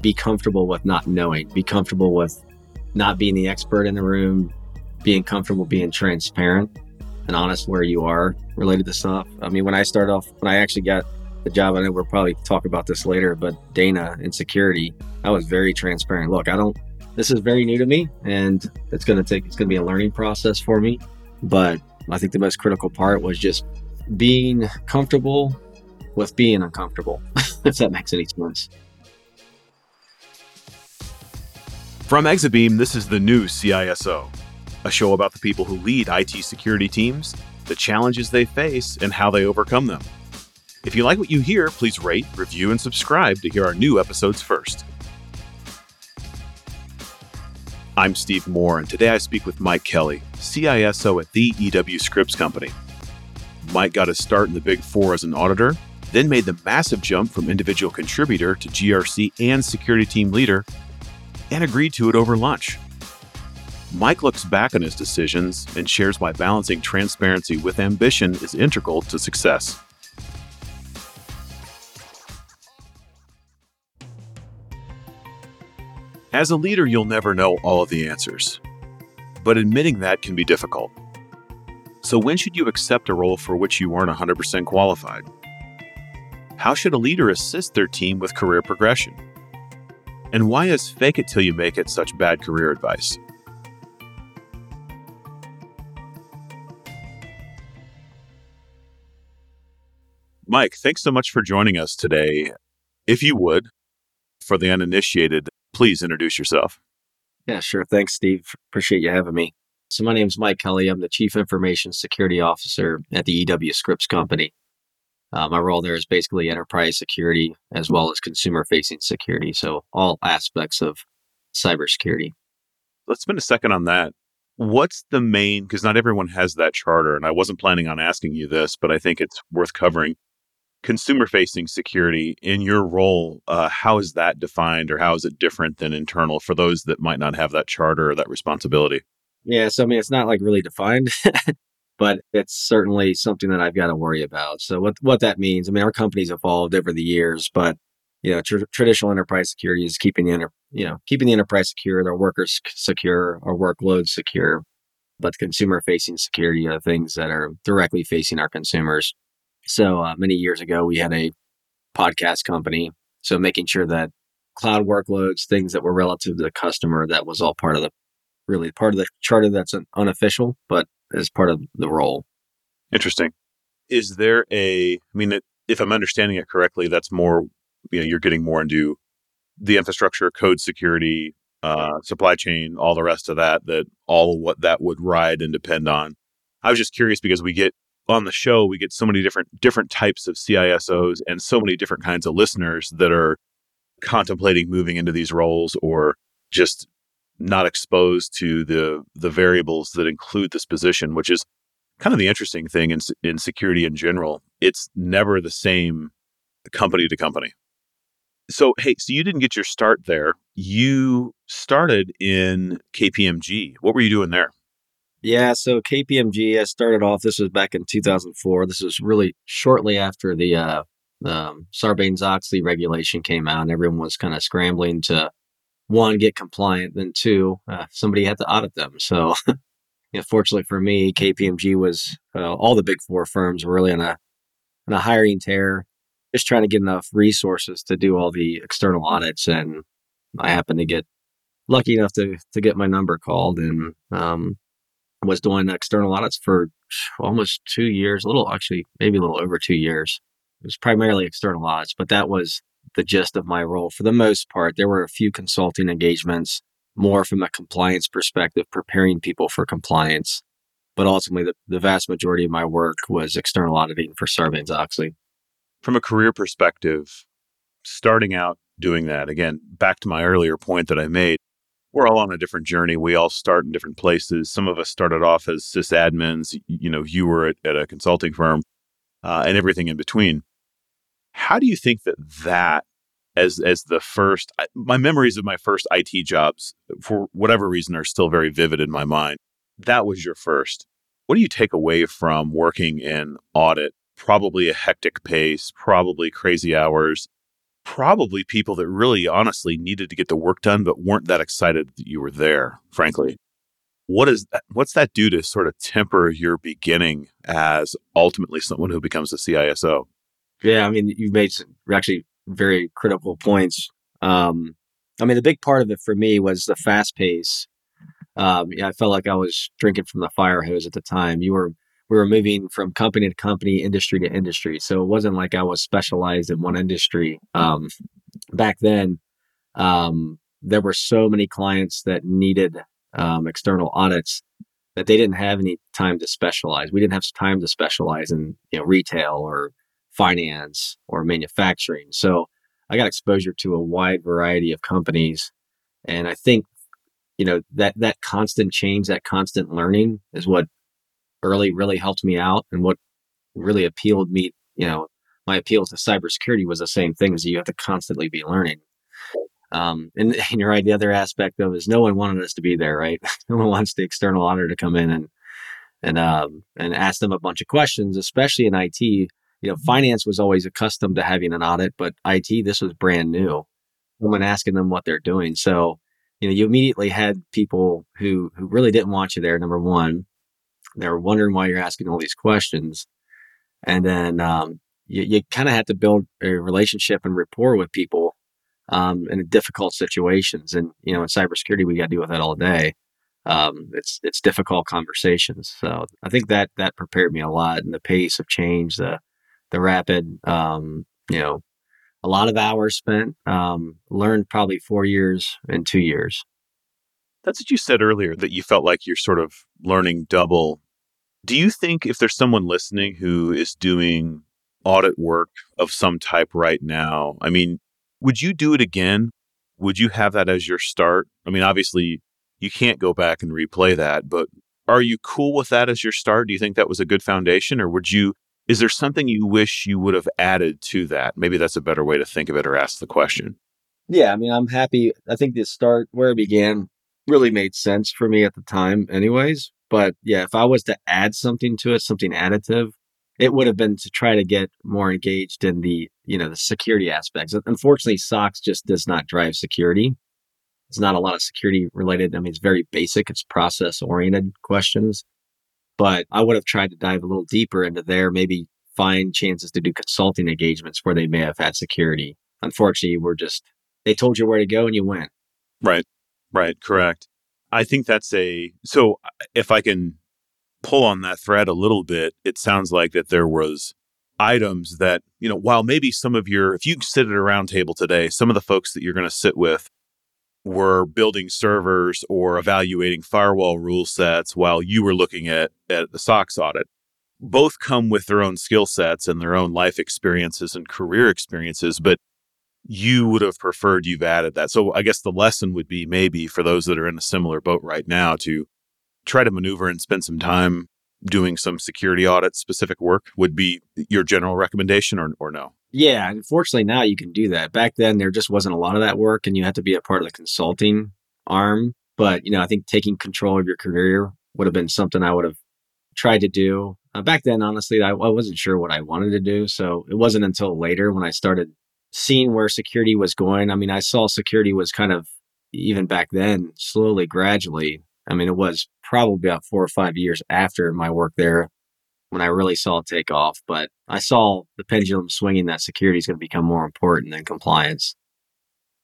be comfortable with not knowing, be comfortable with not being the expert in the room, being comfortable being transparent and honest where you are related to stuff. I mean, when I started off, when I actually got the job, I know we'll probably talk about this later, but Dana in security, I was very transparent. Look, I don't, this is very new to me and it's going to take, it's going to be a learning process for me. But I think the most critical part was just being comfortable with being uncomfortable, if that makes any sense. From Exabeam, this is the new CISO, a show about the people who lead IT security teams, the challenges they face, and how they overcome them. If you like what you hear, please rate, review, and subscribe to hear our new episodes first. I'm Steve Moore, and today I speak with Mike Kelley, CISO at the EW Scripps Company. Mike got his start in the Big Four as an auditor, then made the massive jump from individual contributor to GRC and security team leader and agreed to it over lunch. Mike looks back on his decisions and shares why balancing transparency with ambition is integral to success. As a leader, you'll never know all of the answers, but admitting that can be difficult. So, when should you accept a role for which you aren't 100% qualified? How should a leader assist their team with career progression? And why is fake it till you make it such bad career advice? Mike, thanks so much for joining us today. If you would, for the uninitiated, please introduce yourself. Yeah, sure. Thanks, Steve. Appreciate you having me. So, my name is Mike Kelley. I'm the Chief Information Security Officer at the EW Scripps Company. Uh, my role there is basically enterprise security as well as consumer facing security. So, all aspects of cybersecurity. Let's spend a second on that. What's the main, because not everyone has that charter, and I wasn't planning on asking you this, but I think it's worth covering. Consumer facing security in your role, uh, how is that defined or how is it different than internal for those that might not have that charter or that responsibility? Yeah, so I mean, it's not like really defined. but it's certainly something that I've got to worry about. So what what that means, I mean, our company's evolved over the years, but you know, tr- traditional enterprise security is keeping the enter- you know keeping the enterprise secure, their workers secure, our workloads secure. But consumer facing security are things that are directly facing our consumers. So uh, many years ago, we had a podcast company. So making sure that cloud workloads, things that were relative to the customer, that was all part of the really part of the charter that's unofficial, but as part of the role. Interesting. Is there a, I mean, if I'm understanding it correctly, that's more, you know, you're getting more into the infrastructure, code security, uh, supply chain, all the rest of that, that all what that would ride and depend on. I was just curious because we get on the show, we get so many different different types of CISOs and so many different kinds of listeners that are contemplating moving into these roles or just not exposed to the the variables that include this position, which is kind of the interesting thing in in security in general. It's never the same company to company. So hey, so you didn't get your start there. You started in KPMG. What were you doing there? Yeah, so KPMG, I started off. This was back in 2004. This was really shortly after the uh, um, Sarbanes Oxley regulation came out, and everyone was kind of scrambling to one get compliant, then two uh, somebody had to audit them. So, you know, fortunately for me, KPMG was uh, all the big four firms were really on a on a hiring tear, just trying to get enough resources to do all the external audits, and I happened to get lucky enough to to get my number called and um, was doing external audits for almost two years, a little actually maybe a little over two years. It was primarily external audits, but that was the gist of my role. For the most part, there were a few consulting engagements, more from a compliance perspective, preparing people for compliance. But ultimately, the, the vast majority of my work was external auditing for Sarbanes Oxley. From a career perspective, starting out doing that, again, back to my earlier point that I made, we're all on a different journey. We all start in different places. Some of us started off as sysadmins. You know, you were at, at a consulting firm uh, and everything in between. How do you think that that as as the first my memories of my first IT jobs for whatever reason are still very vivid in my mind. That was your first. What do you take away from working in audit? Probably a hectic pace, probably crazy hours. probably people that really honestly needed to get the work done, but weren't that excited that you were there, frankly. What is that, what's that do to sort of temper your beginning as ultimately someone who becomes a CISO? Yeah, I mean, you made some actually very critical points. Um, I mean, the big part of it for me was the fast pace. Um, yeah, I felt like I was drinking from the fire hose at the time. You were we were moving from company to company, industry to industry, so it wasn't like I was specialized in one industry. Um, back then, um, there were so many clients that needed um, external audits that they didn't have any time to specialize. We didn't have time to specialize in you know retail or finance or manufacturing. So I got exposure to a wide variety of companies, and I think you know that that constant change, that constant learning, is what early really helped me out, and what really appealed me. You know, my appeal to cybersecurity was the same thing: as you have to constantly be learning. Um, and, and you're right. The other aspect of is no one wanted us to be there, right? no one wants the external auditor to come in and and um, and ask them a bunch of questions, especially in IT. You know, finance was always accustomed to having an audit, but IT this was brand new. Someone asking them what they're doing, so you know, you immediately had people who who really didn't want you there. Number one, they were wondering why you're asking all these questions, and then um, you, you kind of had to build a relationship and rapport with people um, in difficult situations. And you know, in cybersecurity, we got to deal with that all day. Um, it's it's difficult conversations. So I think that that prepared me a lot, and the pace of change, the the rapid, um, you know, a lot of hours spent. Um, learned probably four years and two years. That's what you said earlier that you felt like you're sort of learning double. Do you think if there's someone listening who is doing audit work of some type right now, I mean, would you do it again? Would you have that as your start? I mean, obviously, you can't go back and replay that, but are you cool with that as your start? Do you think that was a good foundation, or would you? Is there something you wish you would have added to that? Maybe that's a better way to think of it or ask the question. Yeah, I mean, I'm happy. I think the start where it began really made sense for me at the time, anyways. But yeah, if I was to add something to it, something additive, it would have been to try to get more engaged in the you know the security aspects unfortunately SOX just does not drive security it's not a lot of security related i mean it's very basic it's process oriented questions but i would have tried to dive a little deeper into there maybe find chances to do consulting engagements where they may have had security. Unfortunately we're just they told you where to go and you went. Right. Right. Correct. I think that's a so uh, if i can pull on that thread a little bit, it sounds like that there was items that, you know, while maybe some of your, if you sit at a round table today, some of the folks that you're going to sit with were building servers or evaluating firewall rule sets while you were looking at, at the SOX audit. Both come with their own skill sets and their own life experiences and career experiences, but you would have preferred you've added that. So I guess the lesson would be maybe for those that are in a similar boat right now to try to maneuver and spend some time doing some security audit specific work would be your general recommendation or, or no? Yeah, unfortunately now you can do that. Back then there just wasn't a lot of that work and you had to be a part of the consulting arm. But, you know, I think taking control of your career would have been something I would have tried to do. Uh, back then, honestly, I, I wasn't sure what I wanted to do. So it wasn't until later when I started seeing where security was going. I mean, I saw security was kind of, even back then, slowly, gradually I mean, it was probably about four or five years after my work there when I really saw it take off. But I saw the pendulum swinging that security is going to become more important than compliance.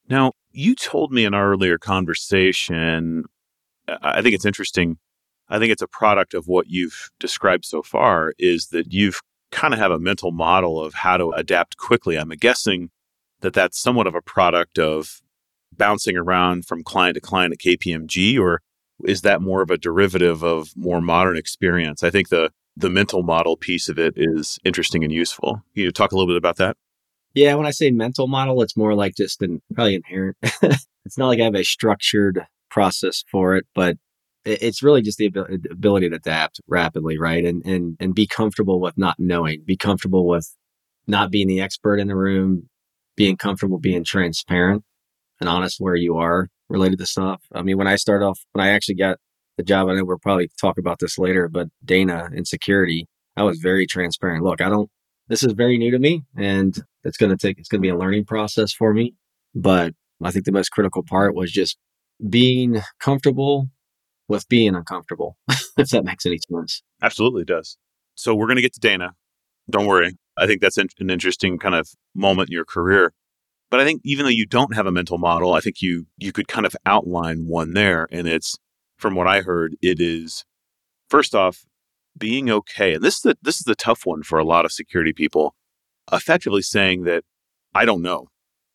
Now, you told me in our earlier conversation, I think it's interesting. I think it's a product of what you've described so far is that you've kind of have a mental model of how to adapt quickly. I'm guessing that that's somewhat of a product of bouncing around from client to client at KPMG, or is that more of a derivative of more modern experience? I think the the mental model piece of it is interesting and useful. Can you talk a little bit about that? Yeah, when I say mental model, it's more like just an probably inherent. it's not like I have a structured process for it, but it's really just the ability to adapt rapidly, right? And and and be comfortable with not knowing, be comfortable with not being the expert in the room, being comfortable being transparent and honest where you are related to stuff. I mean, when I started off, when I actually got the job, I know we'll probably talk about this later, but Dana in security, I was very transparent. Look, I don't, this is very new to me and It's going to take, it's going to be a learning process for me. But I think the most critical part was just being comfortable with being uncomfortable, if that makes any sense. Absolutely does. So we're going to get to Dana. Don't worry. I think that's an interesting kind of moment in your career. But I think even though you don't have a mental model, I think you you could kind of outline one there. And it's from what I heard, it is first off, being okay. And this is the this is the tough one for a lot of security people. Effectively saying that I don't know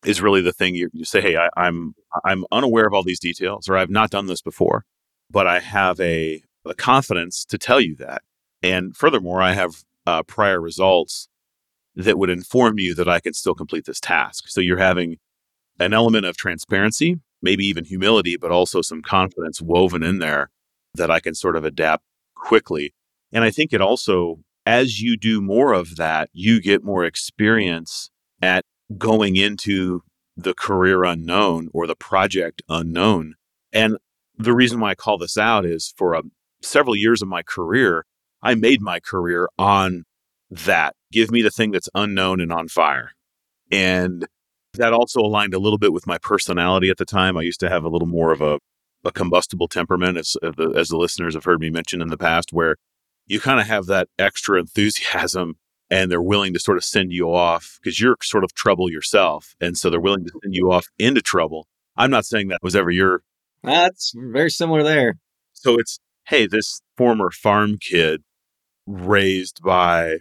is really the thing you, you say, hey, I, I'm I'm unaware of all these details, or I've not done this before, but I have a, a confidence to tell you that. And furthermore, I have uh, prior results that would inform you that I can still complete this task. So you're having an element of transparency, maybe even humility, but also some confidence woven in there that I can sort of adapt quickly. And I think it also, as you do more of that, you get more experience at going into the career unknown or the project unknown. And the reason why I call this out is for a, um, several years of my career, I made my career on that. Give me the thing that's unknown and on fire. And that also aligned a little bit with my personality at the time. I used to have a little more of a, a combustible temperament, as, as the listeners have heard me mention in the past, where you kind of have that extra enthusiasm and they're willing to sort of send you off because you're sort of trouble yourself. And so they're willing to send you off into trouble. I'm not saying that was ever your. That's very similar there. So it's, hey, this former farm kid raised by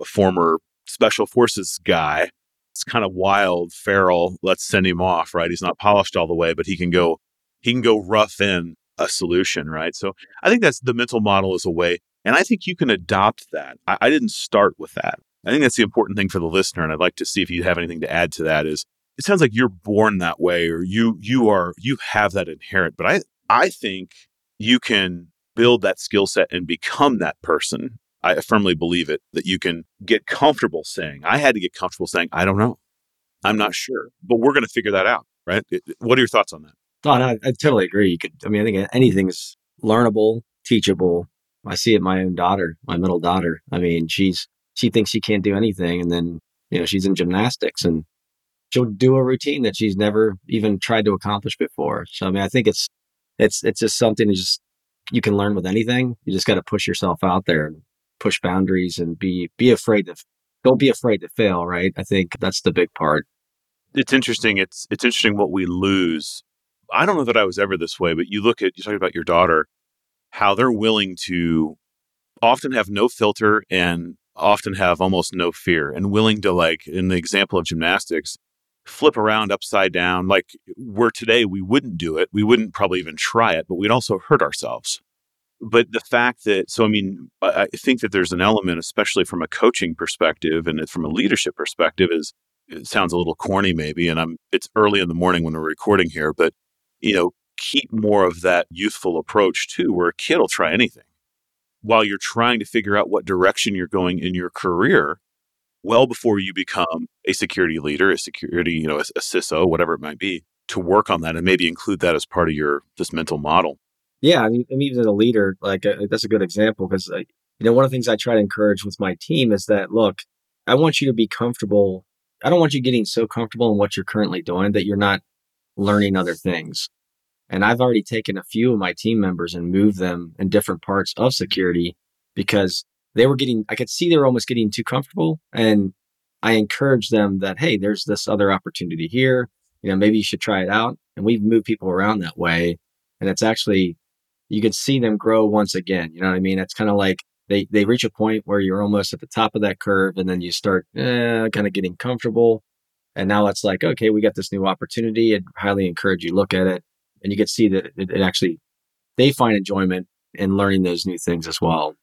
a former special forces guy. It's kind of wild, feral. Let's send him off, right? He's not polished all the way, but he can go, he can go rough in a solution, right? So I think that's the mental model is a way. And I think you can adopt that. I, I didn't start with that. I think that's the important thing for the listener. And I'd like to see if you have anything to add to that is it sounds like you're born that way or you you are you have that inherent. But I I think you can build that skill set and become that person I firmly believe it that you can get comfortable saying, I had to get comfortable saying, I don't know. I'm not sure, but we're going to figure that out. Right. What are your thoughts on that? No, I totally agree. You could, I mean, I think anything's learnable, teachable. I see it my own daughter, my middle daughter. I mean, she's, she thinks she can't do anything. And then, you know, she's in gymnastics and she'll do a routine that she's never even tried to accomplish before. So, I mean, I think it's, it's, it's just something to just, you can learn with anything. You just got to push yourself out there and push boundaries and be be afraid to don't be afraid to fail right? I think that's the big part. It's interesting it's it's interesting what we lose. I don't know that i was ever this way but you look at you talk about your daughter how they're willing to often have no filter and often have almost no fear and willing to like in the example of gymnastics flip around upside down like where today we wouldn't do it we wouldn't probably even try it but we'd also hurt ourselves but the fact that so i mean i think that there's an element especially from a coaching perspective and from a leadership perspective is it sounds a little corny maybe and i'm it's early in the morning when we're recording here but you know keep more of that youthful approach too where a kid will try anything. While you're trying to figure out what direction you're going in your career well before you become a security leader a security you know a, a ciso whatever it might be to work on that and maybe include that as part of your this mental model yeah, I mean, even as a leader, like uh, that's a good example because uh, you know one of the things I try to encourage with my team is that look, I want you to be comfortable. I don't want you getting so comfortable in what you're currently doing that you're not learning other things. And I've already taken a few of my team members and moved them in different parts of security because they were getting, I could see they were almost getting too comfortable. And I encouraged them that, hey, there's this other opportunity here. You know, maybe you should try it out. And we've moved people around that way. And it's actually you can see them grow once again. You know what I mean? It's kind of like they, they reach a point where you're almost at the top of that curve and then you start eh, kind of getting comfortable. And now it's like, okay, we got this new opportunity. I'd highly encourage you look at it and you can see that it, it actually, they find enjoyment in learning those new things as well.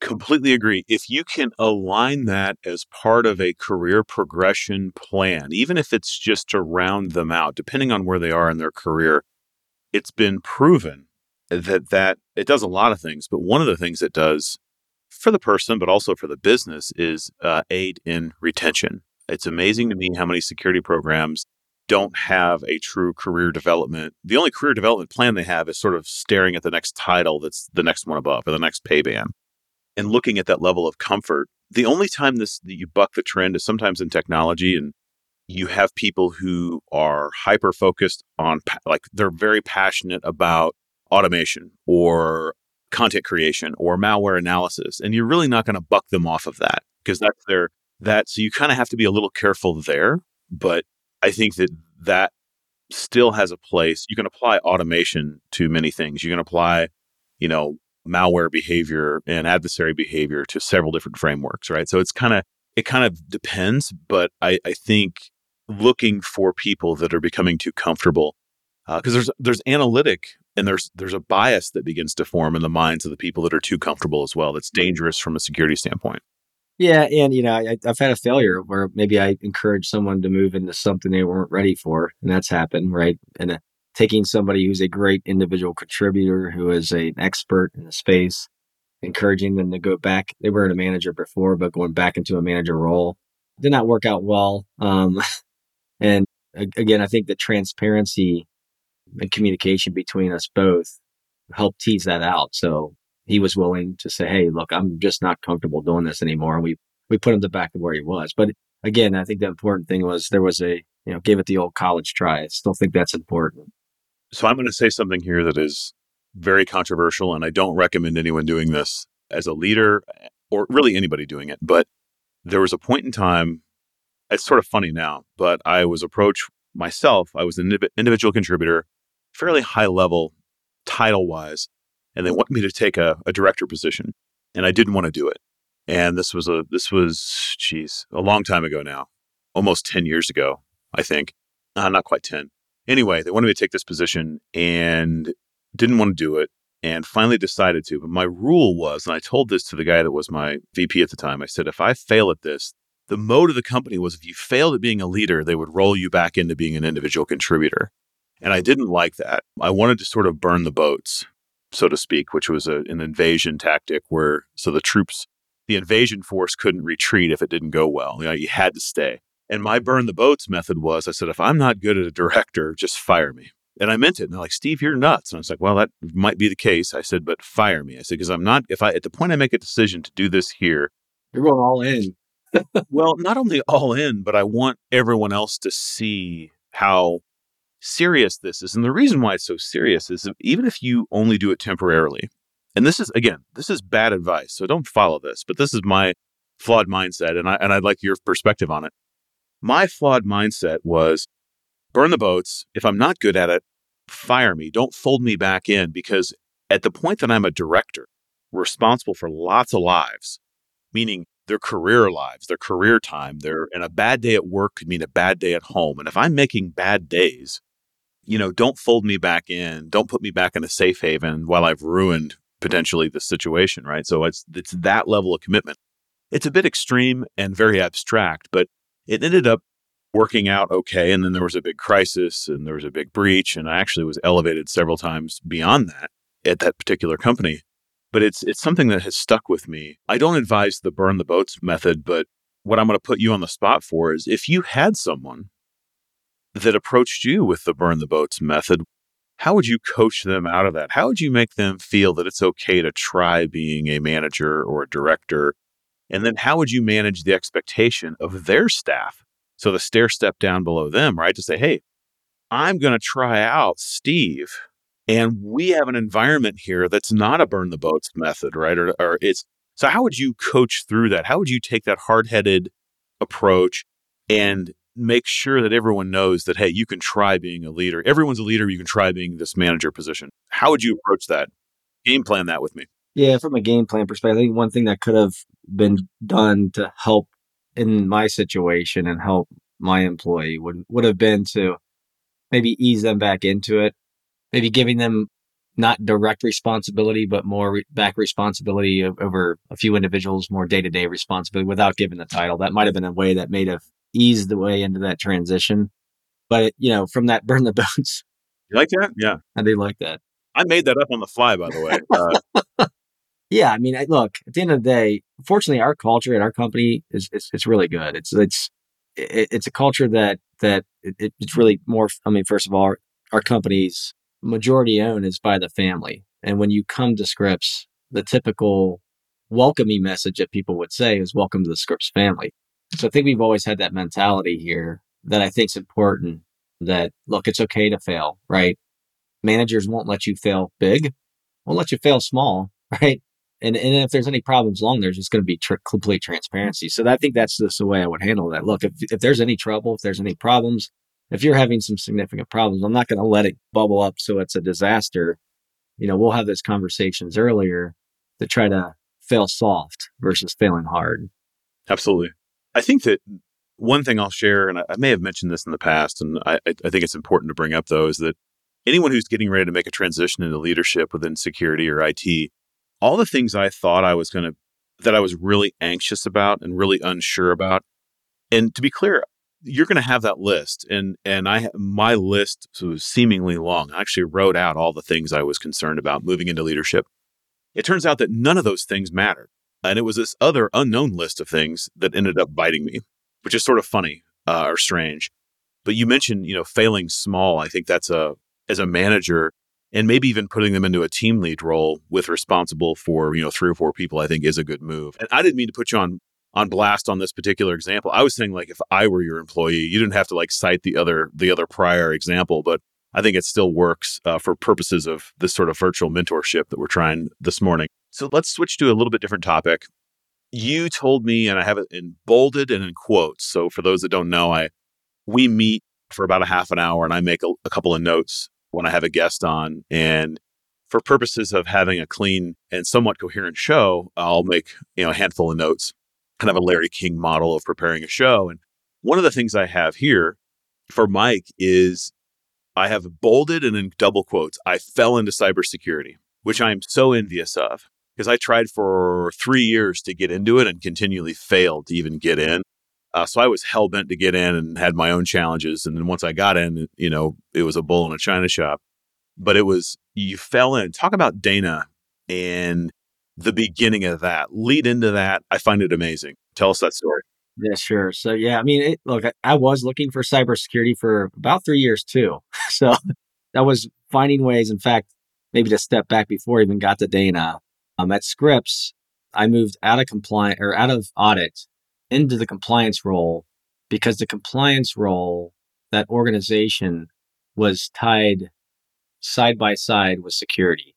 Completely agree. If you can align that as part of a career progression plan, even if it's just to round them out, depending on where they are in their career, it's been proven that that it does a lot of things, but one of the things it does for the person, but also for the business, is uh, aid in retention. It's amazing to me how many security programs don't have a true career development. The only career development plan they have is sort of staring at the next title that's the next one above or the next pay band and looking at that level of comfort the only time this that you buck the trend is sometimes in technology and you have people who are hyper focused on like they're very passionate about automation or content creation or malware analysis and you're really not going to buck them off of that because that's their that so you kind of have to be a little careful there but i think that that still has a place. You can apply automation to many things. You can apply you know malware behavior and adversary behavior to several different frameworks right? So it's kind of it kind of depends but i i think looking for people that are becoming too comfortable because uh, there's there's analytic and there's there's a bias that begins to form in the minds of the people that are too comfortable as well that's dangerous from a security standpoint. Yeah and you know I, have had a failure where maybe i encouraged someone to move into something they weren't ready for and that's happened right? And uh, taking somebody who's a great individual contributor who is a, an expert in the space encouraging them to go back they were a manager before but going back into a manager role did not work out well um, and again i think the transparency and communication between us both helped tease that out. So he was willing to say, Hey, look, I'm just not comfortable doing this anymore. And we, we put him to back to where he was. But again, I think the important thing was there was a, you know, give it the old college try. I still think that's important. So I'm going to say something here that is very controversial, and I don't recommend anyone doing this as a leader or really anybody doing it. But there was a point in time, it's sort of funny now, but I was approached myself. I was an individual contributor fairly high level title wise, and they wanted me to take a, a director position, and I didn't want to do it. And this was a this was geez a long time ago now, almost ten years ago, I think. Uh, not quite ten. Anyway, they wanted me to take this position and didn't want to do it, and finally decided to. But my rule was, and I told this to the guy that was my VP at the time. I said, if I fail at this, the mode of the company was if you failed at being a leader, they would roll you back into being an individual contributor. And I didn't like that. I wanted to sort of burn the boats, so to speak, which was a, an invasion tactic where so the troops, the invasion force couldn't retreat if it didn't go well. You know, you had to stay. And my burn the boats method was I said, if I'm not good at a director, just fire me. And I meant it. And they're like, Steve, you're nuts. And I was like, well, that might be the case. I said, but fire me. I said, because I'm not, if I, at the point I make a decision to do this here, you're going all in. well, not only all in, but I want everyone else to see how serious this is. And the reason why it's so serious is even if you only do it temporarily, and this is again, this is bad advice, so don't follow this, but this is my flawed mindset, and I and I'd like your perspective on it. My flawed mindset was burn the boats. If I'm not good at it, fire me. Don't fold me back in because at the point that I'm a director, responsible for lots of lives, meaning their career lives, their career time, their and a bad day at work could mean a bad day at home. And if I'm making bad days, you know, don't fold me back in. Don't put me back in a safe haven while I've ruined potentially the situation, right? So it's it's that level of commitment. It's a bit extreme and very abstract, but it ended up working out okay. And then there was a big crisis and there was a big breach, and I actually was elevated several times beyond that at that particular company. But it's it's something that has stuck with me. I don't advise the burn the boats method, but what I'm going to put you on the spot for is if you had someone that approached you with the burn the boats method, how would you coach them out of that? How would you make them feel that it's okay to try being a manager or a director? And then how would you manage the expectation of their staff? So the stair step down below them, right? To say, hey, I'm going to try out Steve. And we have an environment here that's not a burn the boats method, right? Or, or it's so how would you coach through that? How would you take that hard headed approach and make sure that everyone knows that hey you can try being a leader. Everyone's a leader you can try being this manager position. How would you approach that? Game plan that with me. Yeah from a game plan perspective i think one thing that could have been done to help in my situation and help my employee would would have been to maybe ease them back into it maybe giving them not direct responsibility but more re- back responsibility over a few individuals more day-to-day responsibility without giving the title. That might have been a way that made have ease the way into that transition. But you know, from that burn the boats. You like that? Yeah, I do like that. I made that up on the fly, by the way. Uh, yeah, I mean, I, look. At the end of the day, fortunately, our culture at our company is it's, it's really good. It's it's it, it's a culture that that it, it's really more. I mean, first of all, our, our company's majority owned is by the family, and when you come to Scripps, the typical welcoming message that people would say is welcome to the Scripps family. So I think we've always had that mentality here that I think is important that look, it's okay to fail, right? Managers won't let you fail big, won't let you fail small, right? And, and if there's any problems long, there's just going to be tr- complete transparency. So I think that's just the way I would handle that. Look, if, if there's any trouble, if there's any problems, if you're having some significant problems, I'm not going to let it bubble up so it's a disaster. You know, we'll have those conversations earlier to try to fail soft versus failing hard. Absolutely. I think that one thing I'll share, and I, may have mentioned this in the past, and I, I think it's important to bring up though, is that anyone who's getting ready to make a transition into leadership within security or IT, all the things I thought I was going to, that I was really anxious about and really unsure about. And to be clear, you're going to have that list, and and I my list was seemingly long. I actually wrote out all the things I was concerned about moving into leadership. It turns out that none of those things mattered, and it was this other unknown list of things that ended up biting me, which is sort of funny uh, or strange. But you mentioned, you know, failing small. I think that's a as a manager and maybe even putting them into a team lead role with responsible for you know three or four people i think is a good move and i didn't mean to put you on on blast on this particular example i was saying like if i were your employee you didn't have to like cite the other the other prior example but i think it still works uh, for purposes of this sort of virtual mentorship that we're trying this morning so let's switch to a little bit different topic you told me and i have it in bolded and in quotes so for those that don't know i we meet for about a half an hour and i make a, a couple of notes when I have a guest on. And for purposes of having a clean and somewhat coherent show, I'll make you know a handful of notes, kind of a Larry King model of preparing a show. And one of the things I have here for Mike is I have bolded and in double quotes, I fell into cybersecurity, which I'm so envious of because I tried for three years to get into it and continually failed to even get in. Uh, so I was hell bent to get in and had my own challenges. And then once I got in, you know, it was a bull in a china shop. But it was, you fell in. Talk about Dana and the beginning of that. Lead into that. I find it amazing. Tell us that story. Yeah, sure. So, yeah, I mean, it, look, I, was looking for cybersecurity for about three years too. so that was finding ways. In fact, maybe to step back before I even got to Dana, um, at Scripps, I moved out of compliance or out of audit into the compliance role because the compliance role, that organization was tied side by side with security.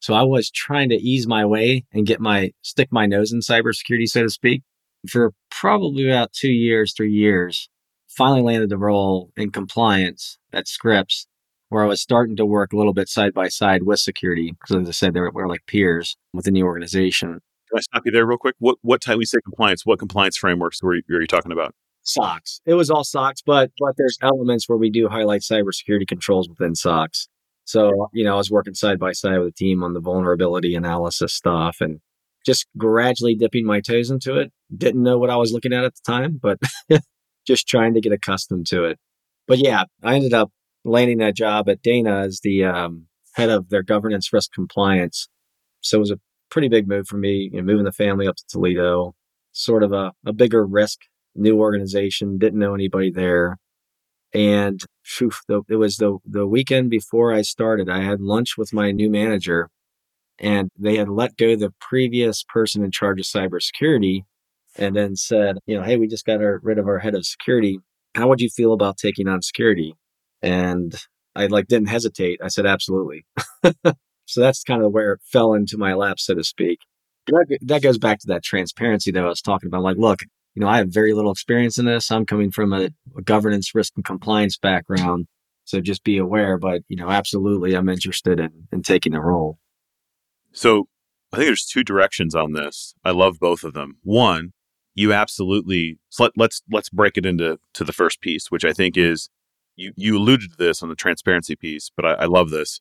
So I was trying to ease my way and get my stick my nose in cybersecurity, so to speak, for probably about two years, three years. Finally landed the role in compliance at Scripps, where I was starting to work a little bit side by side with security. Because as I said, they were, were like peers within the organization. Can I stop you there real quick? What what time we say compliance? What compliance frameworks were you, were you talking about? SOX. It was all SOX, but but there's elements where we do highlight cybersecurity controls within SOX. So you know, I was working side by side with the team on the vulnerability analysis stuff, and just gradually dipping my toes into it. Didn't know what I was looking at at the time, but just trying to get accustomed to it. But yeah, I ended up landing that job at Dana as the um, head of their governance risk compliance. So it was a pretty big move for me, you know, moving the family up to Toledo, sort of a, a bigger risk, new organization, didn't know anybody there. And the, it was the, the weekend before I started. I had lunch with my new manager and they had let go the previous person in charge of cybersecurity and then said, you know, hey, we just got our, rid of our head of security. How would you feel about taking on security? And I like didn't hesitate. I said, absolutely. So that's kind of where it fell into my lap, so to speak. That, that goes back to that transparency that I was talking about. Like, look, you know, I have very little experience in this. I'm coming from a, a governance, risk, and compliance background. So just be aware. But, you know, absolutely, I'm interested in, in taking the role. So I think there's two directions on this. I love both of them. One, you absolutely so let, let's let's break it into to the first piece, which I think is you you alluded to this on the transparency piece, but I, I love this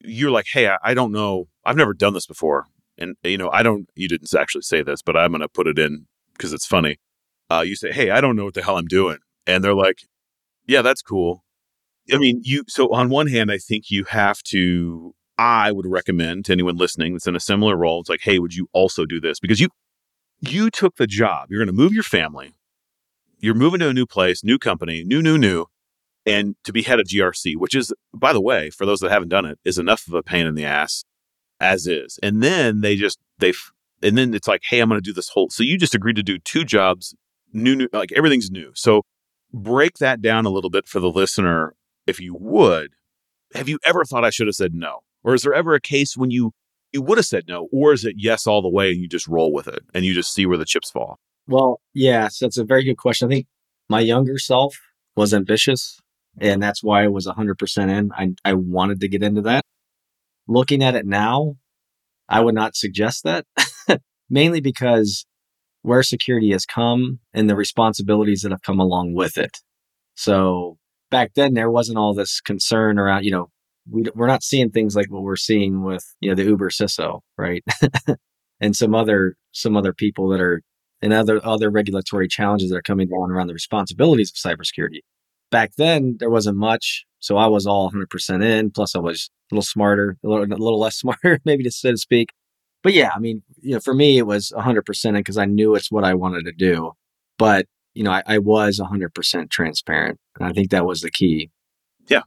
you're like, hey, I, I don't know, I've never done this before, and you know, I don't. You didn't actually say this, but I'm going to put it in because it's funny. Uh, you say, hey, I don't know what the hell I'm doing, and they're like, yeah, that's cool. I mean, you. So on one hand, I think you have to. I would recommend to anyone listening that's in a similar role. It's like, hey, would you also do this? Because you you took the job. You're going to move your family. You're moving to a new place, new company, new, new, new and to be head of GRC, which is, by the way, for those that haven't done it, is enough of a pain in the ass as is. And then they just they and then it's like, hey, I'm going to do this whole. So you just agreed to do two jobs, new, new, like everything's new. So break that down a little bit for the listener, if you would. Have you ever thought I should have said no, or is there ever a case when you you would have said no, or is it yes all the way and you just roll with it and you just see where the chips fall? Well, yes, that's a very good question. I think my younger self was ambitious, and that's why I was 100% in. I, I wanted to get into that. Looking at it now, I would not suggest that, mainly because where security has come and the responsibilities that have come along with it. So back then, there wasn't all this concern around, you know, we, we're not seeing things like what we're seeing with, you know, the Uber CISO, right? and some other, some other people that are, and other, other regulatory challenges that are coming down around the responsibilities of cybersecurity. Back then, there wasn't much. So I was all 100% in. Plus, I was a little smarter, a little, a little less smarter, maybe to so to speak. But yeah, I mean, you know, for me, it was 100% in because I knew it's what I wanted to do. But, you know, I, I was 100% transparent. And I think that was the key. Yeah.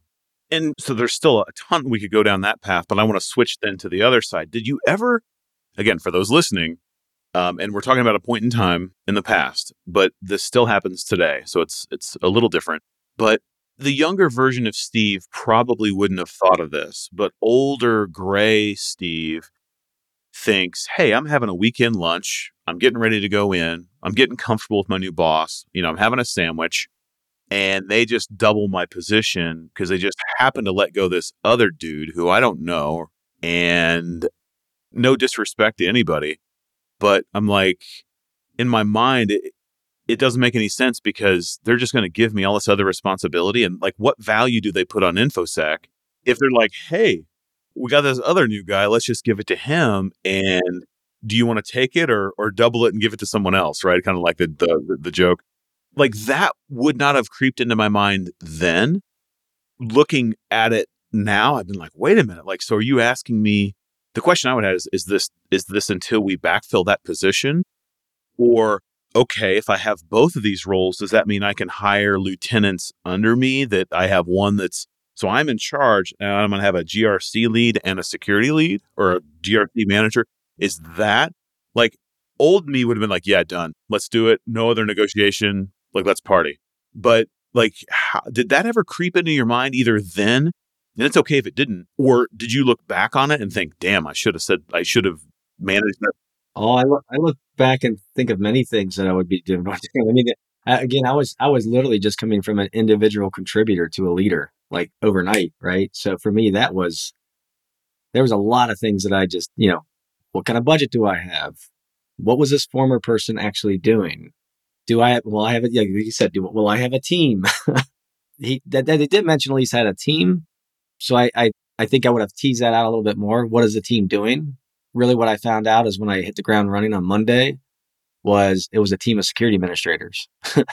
And so there's still a ton we could go down that path, but I want to switch then to the other side. Did you ever, again, for those listening, um, and we're talking about a point in time in the past, but this still happens today, so it's it's a little different. But the younger version of Steve probably wouldn't have thought of this, but older gray Steve thinks, "Hey, I'm having a weekend lunch. I'm getting ready to go in. I'm getting comfortable with my new boss. You know, I'm having a sandwich." and they just double my position because they just happen to let go this other dude who I don't know. And no disrespect to anybody, but I'm like, in my mind, it doesn't make any sense because they're just going to give me all this other responsibility. And like, what value do they put on InfoSec if they're like, hey, we got this other new guy, let's just give it to him. And do you want to take it or or double it and give it to someone else? Right, kind of like the the, the joke like that would not have creeped into my mind then. Looking at it now, I've been like, wait a minute. Like, so are you asking me? The question I would have is, is this is this until we backfill that position? Or okay, if I have both of these roles, does that mean I can hire lieutenants under me that I have one that's so I'm in charge and I'm going to have a GRC lead and a security lead or a GRC manager? Is that like old me would have been like, yeah, done. Let's do it. No other negotiation like let's party. But like, how, did that ever creep into your mind either then? And it's okay if it didn't. Or did you look back on it and think, damn, I should have said, I should have managed that? Oh, I look, I look back and think of many things that I would be doing. I mean, again, I was, I was literally just coming from an individual contributor to a leader like overnight. Right. So for me, that was, there was a lot of things that I just, you know, what kind of budget do I have? What was this former person actually doing? do I well, I have it? Yeah, he said, do, will I have a team? he, that, that, they did mention at least had a team. So I, I, I think I would have teased that out a little bit more. What is the team doing? Really what I found out is when I hit the ground running on Monday was it was a team of security administrators,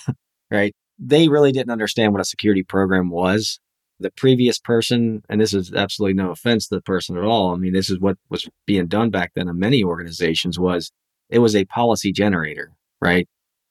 right? They really didn't understand what a security program was. The previous person, and this is absolutely no offense to the person at all. I mean, this is what was being done back then in many organizations was it was a policy generator, right?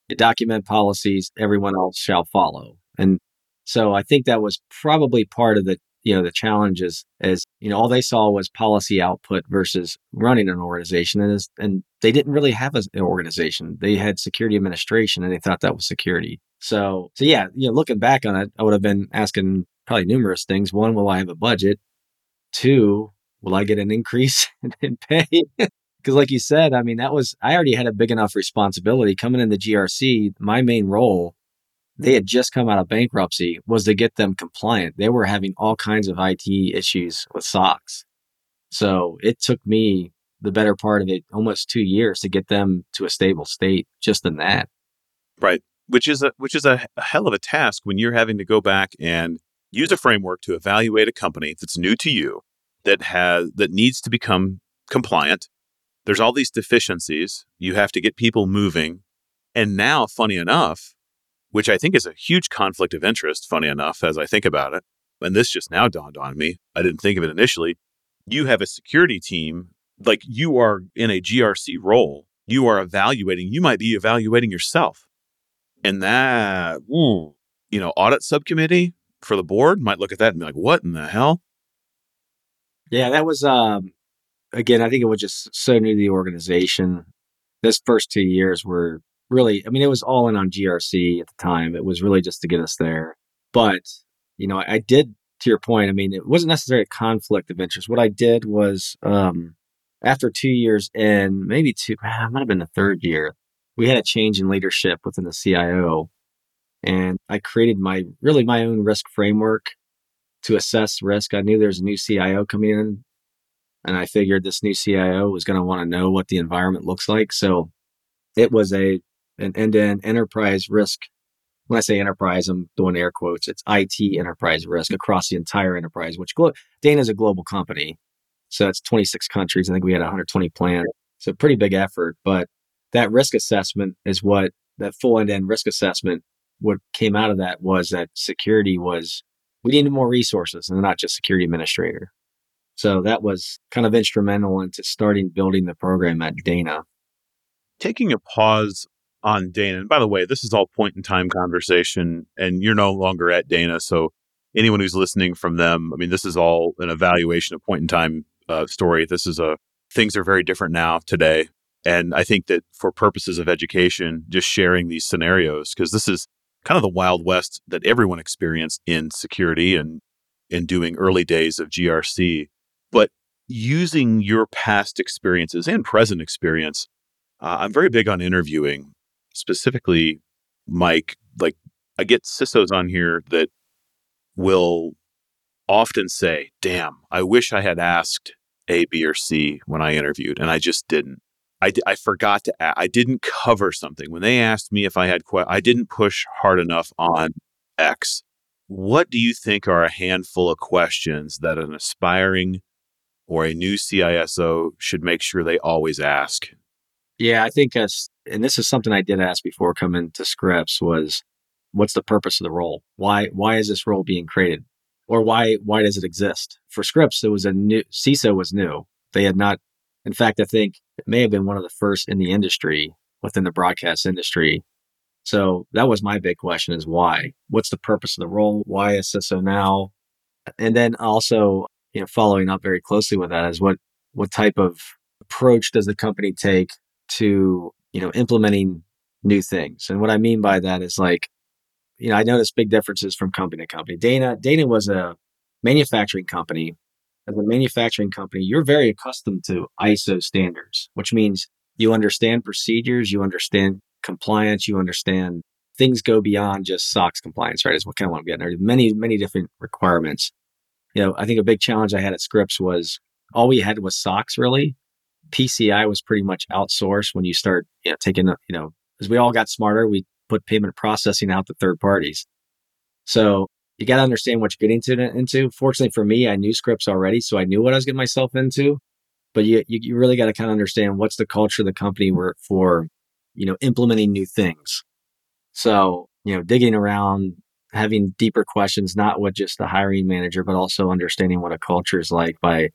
you document policies, everyone else shall follow. And so I think that was probably part of the you know the challenges is you know all they saw was policy output versus running an organization and and they didn't really have an organization. They had security administration and they thought that was security. So so yeah you know looking back on it i would have been asking probably numerous things. One will i have a budget? Two will i get an increase in pay? Because like you said i mean that was i already had a big enough responsibility. Coming in the grc my main role they had just come out of bankruptcy was to get them compliant they were having all kinds of it issues with SOX. so it took me the better part of it almost two years to get them to a stable state just in that right which is a which is a, a hell of a task when you're having to go back and use a framework to evaluate a company that's new to you that has that needs to become compliant there's all these deficiencies. You have to get people moving. And now, funny enough, which I think is a huge conflict of interest, funny enough, as I think about it, and this just now dawned on me. I didn't think of it initially. You have a security team, like you are in a GRC role. You are evaluating, you might be evaluating yourself. And that, ooh, you know, audit subcommittee for the board might look at that and be like, what in the hell? Yeah, that was um again, I think it was just so new to the organization. this first two years were really, I mean, it was all in on GRC at the time. It was really just to get us there. But, you know, I, I did, to your point, I mean, it wasn't necessarily a conflict of interest. What I did was, um, after two years in, maybe two, ah, it might have been the third year, we had a change in leadership within the CIO. And I created my really my own risk framework to assess risk. I knew there was a new CIO coming in, and I figured this new CIO was going to want to know what the environment looks like. So it was a an end-to-end enterprise risk. When I say enterprise, I'm doing air quotes. It's IT enterprise risk across the entire enterprise, which glo- Dana is a global company. So it's 26 countries. I think we had 120 plants. So pretty big effort. But that risk assessment is what that full end-to-end risk assessment. What came out of that was that security was we needed more resources and not just security administrator. So that was kind of instrumental into starting building the program at Dana. Taking a pause on Dana, and by the way, this is all point in time conversation, and you're no longer at Dana. So anyone who's listening from them, I mean, this is all an evaluation of point in time uh, story. This is a things are very different now today. And I think that for purposes of education, just sharing these scenarios, because this is kind of the wild west that everyone experienced in security and in doing early days of GRC. But using your past experiences and present experience, uh, I'm very big on interviewing, specifically, Mike. Like, I get CISOs on here that will often say, Damn, I wish I had asked A, B, or C when I interviewed, and I just didn't. I, I forgot to add, I didn't cover something. When they asked me if I had, que- I didn't push hard enough on X. What do you think are a handful of questions that an aspiring or a new CISO should make sure they always ask? Yeah, I think uh, as, and this is something I did ask before coming to Scripps was, what's the purpose of the role? Why, why is this role being created? Or why, why does it exist? For Scripps, it was a new, CISO was new. They had not in fact, I think it may have been one of the first in the industry within the broadcast industry. So that was my big question is why? What's the purpose of the role? Why is CISO now? And then also, you know, following up very closely with that is what what type of approach does the company take to, you know, implementing new things? And what I mean by that is like, you know, I noticed big differences from company to company. Dana, Dana was a manufacturing company as a manufacturing company, you're very accustomed to ISO standards, which means you understand procedures, you understand compliance, you understand things go beyond just SOX compliance, right? Is what kind of what I'm getting. There many, many different requirements. You know, I think a big challenge I had at Scripps was all we had was SOX really. PCI was pretty much outsourced when you start, you know, taking, you know, as we all got smarter, we put payment processing out to third parties. So you got to understand what you're getting to, into. Fortunately for me, I knew Scripps already, so I knew what I was getting myself into. But you, you, you really got to kind of understand what's the culture of the company for, you know, implementing new things. So, you know, digging around, having deeper questions, not with just the hiring manager, but also understanding what a culture is like by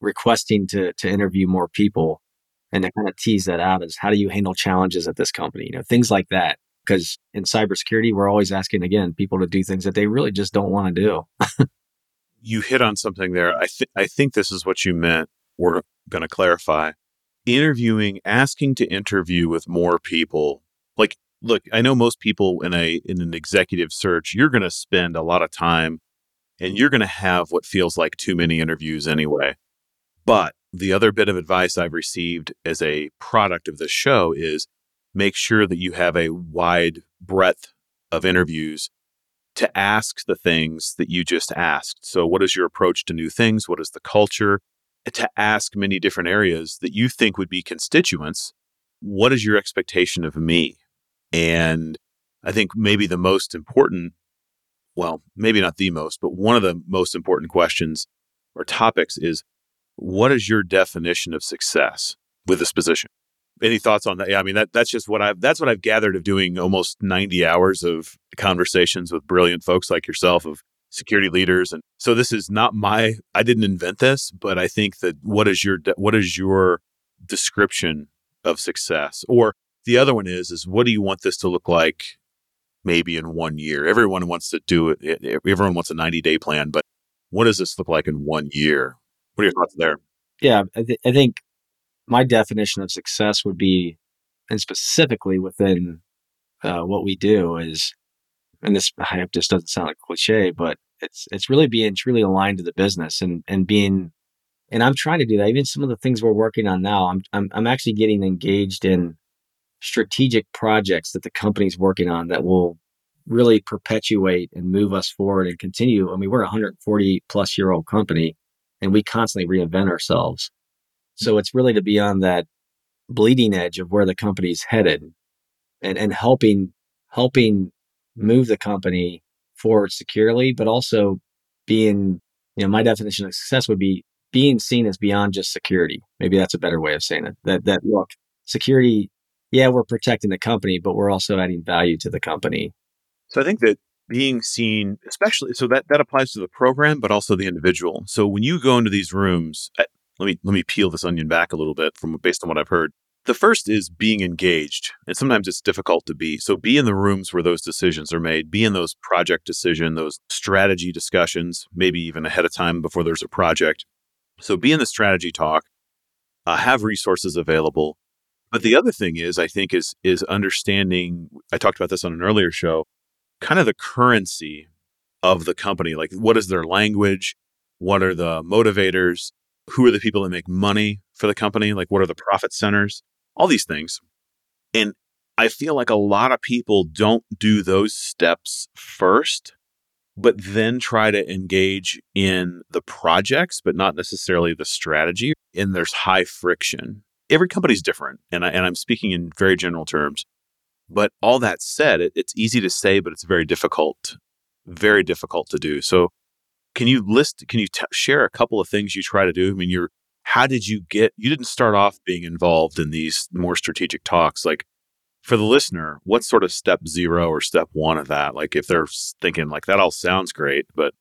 requesting to, to interview more people and to kind of tease that out is how do you handle challenges at this company? You know, things like that because in cybersecurity, we're always asking again people to do things that they really just don't want to do. you hit on something there. I think I think this is what you meant. We're going to clarify. Interviewing, asking to interview with more people. Like, look, I know most people in a in an executive search, you're going to spend a lot of time, and you're going to have what feels like too many interviews anyway. But the other bit of advice I've received as a product of the show is make sure that you have a wide breadth of interviews to ask the things that you just asked. So, what is your approach to new things? What is the culture? To ask many different areas that you think would be constituents. What is your expectation of me? And I think maybe the most important, well, maybe not the most, but one of the most important questions or topics is what is your definition of success with this position? any thoughts on that? Yeah, I mean that that's just what I've that's what I've gathered of doing almost 90 hours of conversations with brilliant folks like yourself of security leaders and so this is not my I didn't invent this, but I think that what is your what is your description of success? Or the other one is is what do you want this to look like maybe in 1 year? Everyone wants to do it everyone wants a 90-day plan, but what does this look like in 1 year? What are your thoughts there? Yeah, I, th- I think my definition of success would be and specifically within uh, what we do is, and this I hope this doesn't sound like cliche, but it's it's really being truly aligned to the business and and being, and I'm trying to do that. Even some of the things we're working on now, I'm I'm, I'm actually getting engaged in strategic projects that the company's working on that will really perpetuate and move us forward and continue. I mean, we're a 140 plus year old company and we constantly reinvent ourselves. So mm-hmm. it's really to be on that bleeding edge of where the company's headed and, and helping, helping move the company forward securely, but also being, you know, my definition of success would be being seen as beyond just security. Maybe that's a better way of saying it. That, that look, security, yeah, we're protecting the company, but we're also adding value to the company. So I think that being seen, especially, so that, that applies to the program, but also the individual. So when you go into these rooms, let me, let me peel this onion back a little bit from based on what I've heard. The first is being engaged, and sometimes it's difficult to be. So be in the rooms where those decisions are made, be in those project decision, those strategy discussions, maybe even ahead of time before there's a project. So be in the strategy talk, uh, have resources available. But the other thing is, I think, is is understanding. I talked about this on an earlier show. Kind of the currency of the company. Like, what is their language? What are the motivators? Who are the people that make money for the company? Like, what are the profit centers? all these things. And I feel like a lot of people don't do those steps first, but then try to engage in the projects, but not necessarily the strategy. And there's high friction. Every company's different. And, I, and I'm speaking in very general terms. But all that said, it, it's easy to say, but it's very difficult, very difficult to do. So, can you list, can you t- share a couple of things you try to do? I mean, you're how did you get you didn't start off being involved in these more strategic talks like for the listener what's sort of step zero or step one of that like if they're thinking like that all sounds great but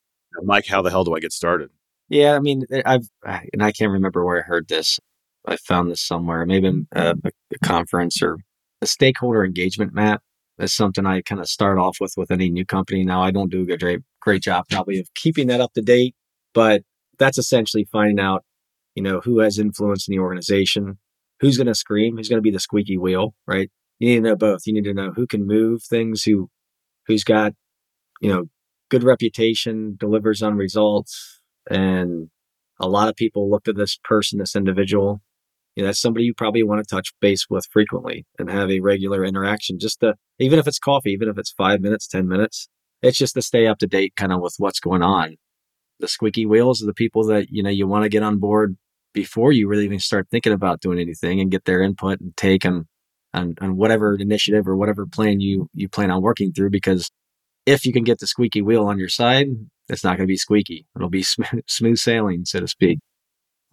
mike how the hell do i get started yeah i mean eh, i've and i can't remember where i heard this i found this somewhere maybe a, a conference or a stakeholder engagement map is something i kind of start off with with any new company now i don't do a great great job probably of keeping that up to date but that's essentially finding out you know, who has influence in the organization, who's going to scream, who's going to be the squeaky wheel, right? You need to know both. You need to know who can move things, who, who's got, you know, good reputation, delivers on results. And a lot of people look to this person, this individual, you know, that's somebody you probably want to touch base with frequently and have a regular interaction, just to, even if it's coffee, even if it's five minutes, 10 minutes, it's just to stay up to date kind of with what's going on. The squeaky wheels are the people that, you know, you want to get on board before you really even start thinking about doing anything and get their input and take on, on, on whatever initiative or whatever plan you, you plan on working through. Because if you can get the squeaky wheel on your side, it's not going to be squeaky. It'll be sm- smooth sailing, so to speak.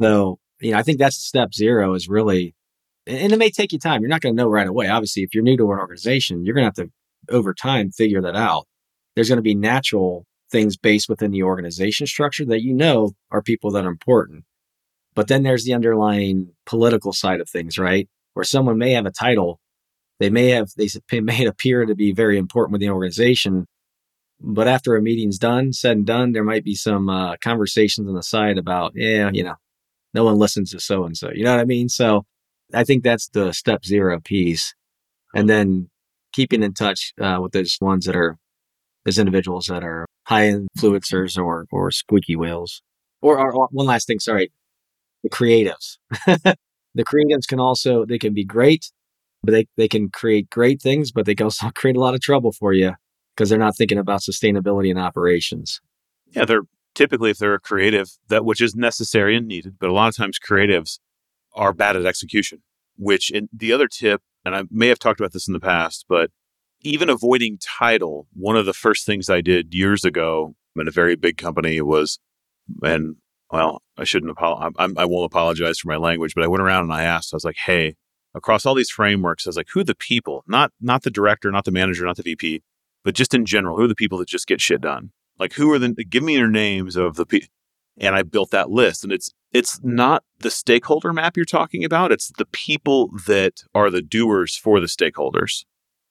So, you know, I think that's step zero is really, and it may take you time. You're not going to know right away. Obviously, if you're new to an organization, you're going to have to, over time, figure that out. There's going to be natural things based within the organization structure that you know are people that are important. But then there's the underlying political side of things, right? Where someone may have a title, they may have, they may appear to be very important with the organization. But after a meeting's done, said and done, there might be some uh, conversations on the side about, yeah, you know, no one listens to so and so. You know what I mean? So I think that's the step zero piece. And then keeping in touch uh, with those ones that are, those individuals that are high influencers or, or squeaky whales. Or, or one last thing, sorry, the creatives. the creatives can also they can be great, but they, they can create great things, but they can also create a lot of trouble for you because they're not thinking about sustainability and operations. Yeah, they're typically if they're a creative, that which is necessary and needed, but a lot of times creatives are bad at execution. Which in the other tip, and I may have talked about this in the past, but even avoiding title, one of the first things I did years ago in a very big company was, and well, I shouldn't apologize. I won't apologize for my language, but I went around and I asked, I was like, hey, across all these frameworks, I was like, who are the people? Not not the director, not the manager, not the VP, but just in general, who are the people that just get shit done? Like, who are the? Give me your names of the people. And I built that list, and it's it's not the stakeholder map you're talking about. It's the people that are the doers for the stakeholders.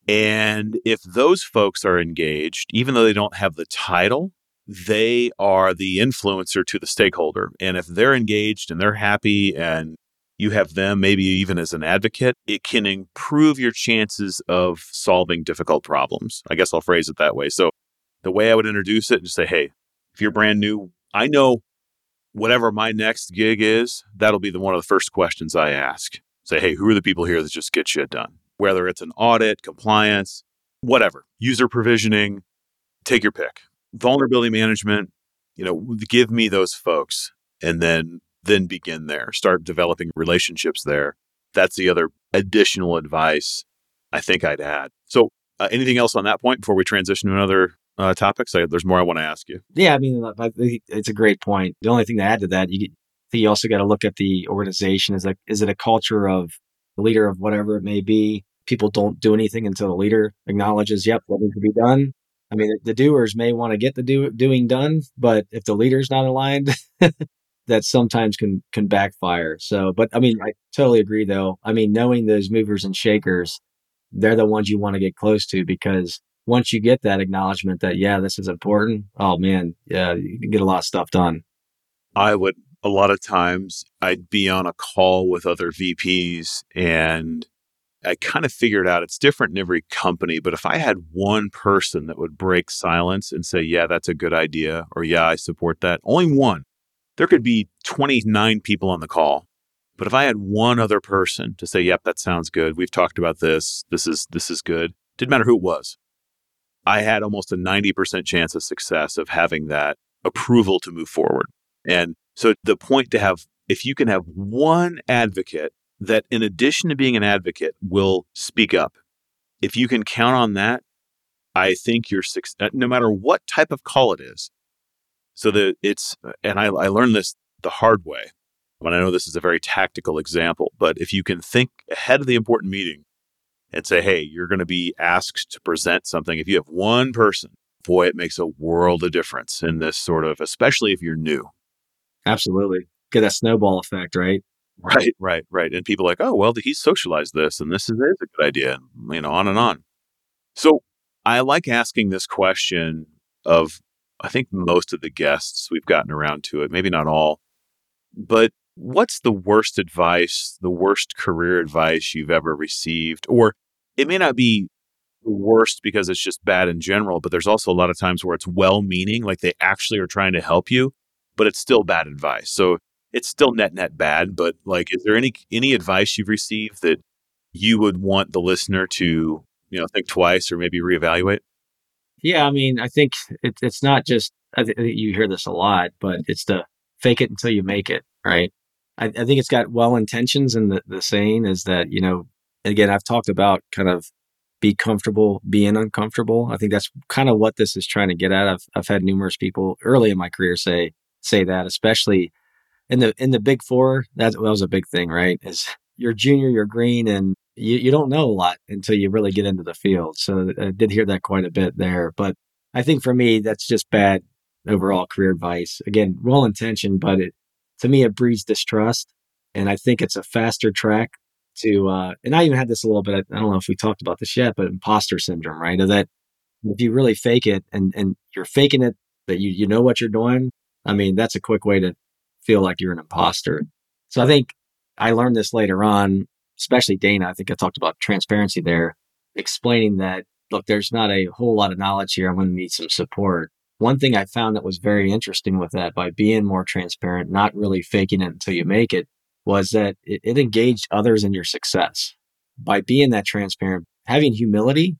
And if those folks are engaged, even though they don't have the title, they are the influencer to the stakeholder. And if they're engaged and they're happy and you have them maybe even as an advocate, it can improve your chances of solving difficult problems. I guess I'll phrase it that way. So the way I would introduce it, just say, hey, if you're brand new, I know whatever my next gig is, that'll be the one of the first questions I ask. Say, hey, who are the people here that just get shit done? Whether it's an audit, compliance, whatever, user provisioning, take your pick. Vulnerability management, you know, give me those folks and then then begin there. Start developing relationships there. That's the other additional advice I think I'd add. So, uh, anything else on that point before we transition to another uh, topics? I, there's more I want to ask you. Yeah, I mean, it's a great point. The only thing to add to that, you, you also got to look at the organization. Is like, is it a culture of the leader of whatever it may be? People don't do anything until the leader acknowledges, "Yep, what needs to be done." I mean, the doers may want to get the do, doing done, but if the leader's not aligned, that sometimes can can backfire. So, but I mean, I totally agree. Though, I mean, knowing those movers and shakers, they're the ones you want to get close to because once you get that acknowledgement that yeah this is important oh man yeah you can get a lot of stuff done. I would a lot of times i'd be on a call with other vps and i kind of figured out it's different in every company but if i had one person that would break silence and say yeah that's a good idea or yeah i support that only one there could be 29 people on the call. But if i had one other person to say yep that sounds good. We've talked about this. This is this is good didn't matter who it was I had almost a 90% chance of success of having that approval to move forward. And so the point to have, if you can have one advocate that, in addition to being an advocate, will speak up, if you can count on that, I think you're success, uh, no matter what type of call it is. So that it's, uh, and I, I learned this the hard way. And I know this is a very tactical example, but if you can think ahead of the important meeting and say, hey, you're going to be asked to present something. If you have one person, boy, it makes a world of difference in this sort of, especially if you're new. Absolutely. Get that snowball effect, right? Right, right, right. And people like, oh, well, he's socialized this and this is, is a good idea, and, you know, on and on. So I like asking this question of, I think most of the guests we've gotten around to it, maybe not all, but what's the worst advice, the worst career advice you've ever received? Or it may not be worst because it's just bad in general, but there's also a lot of times where it's well meaning, like they actually are trying to help you, but it's still bad advice. So it's still net net bad, but like is there any any advice you've received that you would want the listener to, you know, think twice or maybe reevaluate? Yeah, I mean, I think it, it's not just I think you hear this a lot, but it's the fake it until you make it, right? I, I think it's got well intentions, and the, the saying is that you know, again, I've talked about kind of be comfortable being uncomfortable. I think that's kind of what this is trying to get at. I've I've had numerous people early in my career say say that, especially in the in the big four. That, that was a big thing, right? Is you're junior, you're green, and you, you don't know a lot until you really get into the field. So uh, I did hear that quite a bit there. But I think for me, that's just bad overall career advice. Again, well intentioned, but it to me, it breeds distrust. And I think it's a faster track to, uh, and I even had this a little bit. I don't know if we talked about this yet, but imposter syndrome, right? Of that if you really fake it and, and you're faking it, that you, you know what you're doing. I mean, that's a quick way to feel like you're an imposter. So I think I learned this later on, especially Dana. I think I talked about transparency there, explaining that, look, there's not a whole lot of knowledge here. I'm going to need some support. One thing I found that was very interesting with that by being more transparent, not really faking it until you make it, was that it, it engaged others in your success. By being that transparent, having humility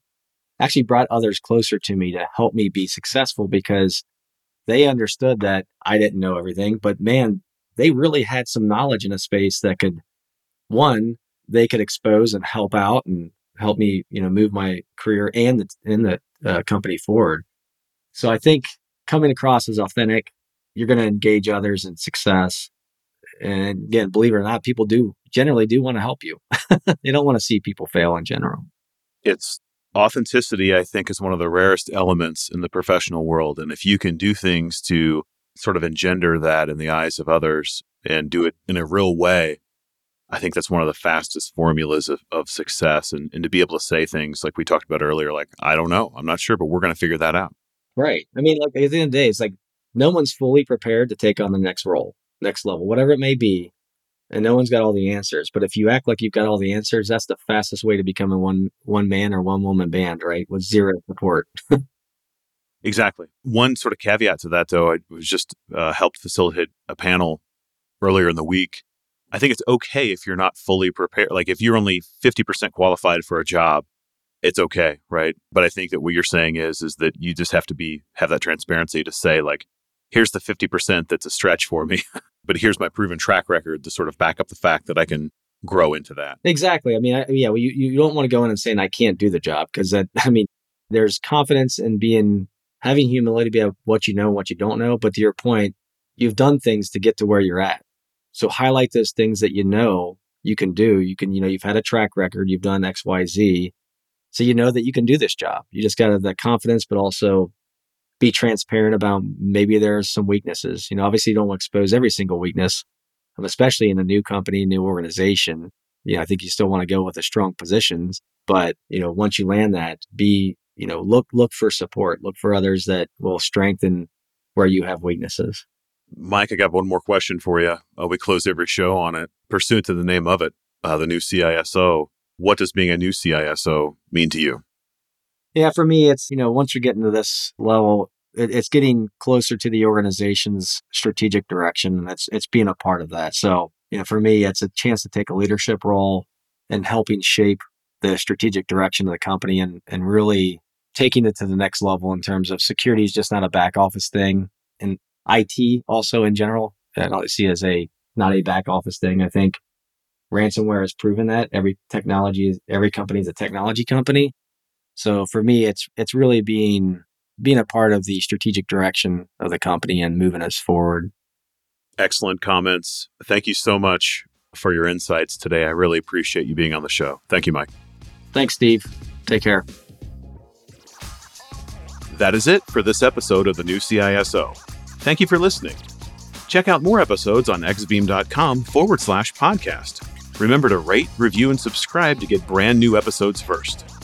actually brought others closer to me to help me be successful because they understood that I didn't know everything, but man, they really had some knowledge in a space that could, one, they could expose and help out and help me, you know, move my career and the, and the uh, company forward. So I think coming across as authentic, you're going to engage others in success. And again, believe it or not, people do generally do want to help you. they don't want to see people fail in general. It's authenticity, I think, is one of the rarest elements in the professional world. And if you can do things to sort of engender that in the eyes of others and do it in a real way, I think that's one of the fastest formulas of, of success. And, and to be able to say things like we talked about earlier, like, I don't know, I'm not sure, but we're going to figure that out. Right. I mean, like at the end of the day, it's like no one's fully prepared to take on the next role, next level, whatever it may be. and no one's got all the answers. But if you act like you've got all the answers, that's the fastest way to become a one one man or one woman band, right? With zero support. exactly. One sort of caveat to that, though, I was just uh, helped facilitate a panel earlier in the week. I think it's okay if you're not fully prepared. Like if you're only 50% qualified for a job, it's okay, right? But I think that what you're saying is is that you just have to be have that transparency to say like here's the 50% that's a stretch for me, but here's my proven track record to sort of back up the fact that I can grow into that. Exactly. I mean, I, yeah, well, you, you don't want to go in and saying I can't do the job because that, I mean, there's confidence in being, having humility about what you know and what you don't know. But to your point, you've done things to get to where you're at. So highlight those things that you know you can do. You can, you know, you've had a track record, you've done X, Y, Z. So you know that you can do this job. You just got to have that confidence, but also be transparent about maybe there's some weaknesses. You know, obviously you don't expose every single weakness, um, especially in a new company, new organization. You know, I think you still want to go with the strong positions, but you know, once you land that, be, you know, look look for support, look for others that will strengthen where you have weaknesses. Mike, I got one more question for you. Uh, we close every show on it. Pursuant to the name of it, uh, the new CISO, what does being a new CISO mean to you? Yeah, for me, it's, you know, once you're getting to this level, it, it's getting closer to the organization's strategic direction and it's, it's being a part of that. So, you know, for me, it's a chance to take a leadership role and helping shape the strategic direction of the company and, and really taking it to the next level in terms of security is just not a back office thing. And IT also in general, I see as a, not a back office thing. I think ransomware has proven that every technology is, every company is a technology company. So for me, it's it's really being being a part of the strategic direction of the company and moving us forward. Excellent comments. Thank you so much for your insights today. I really appreciate you being on the show. Thank you, Mike. Thanks, Steve. Take care. That is it for this episode of the new CISO. Thank you for listening. Check out more episodes on exabeam.com forward slash podcast. Remember to rate, review, and subscribe to get brand new episodes first.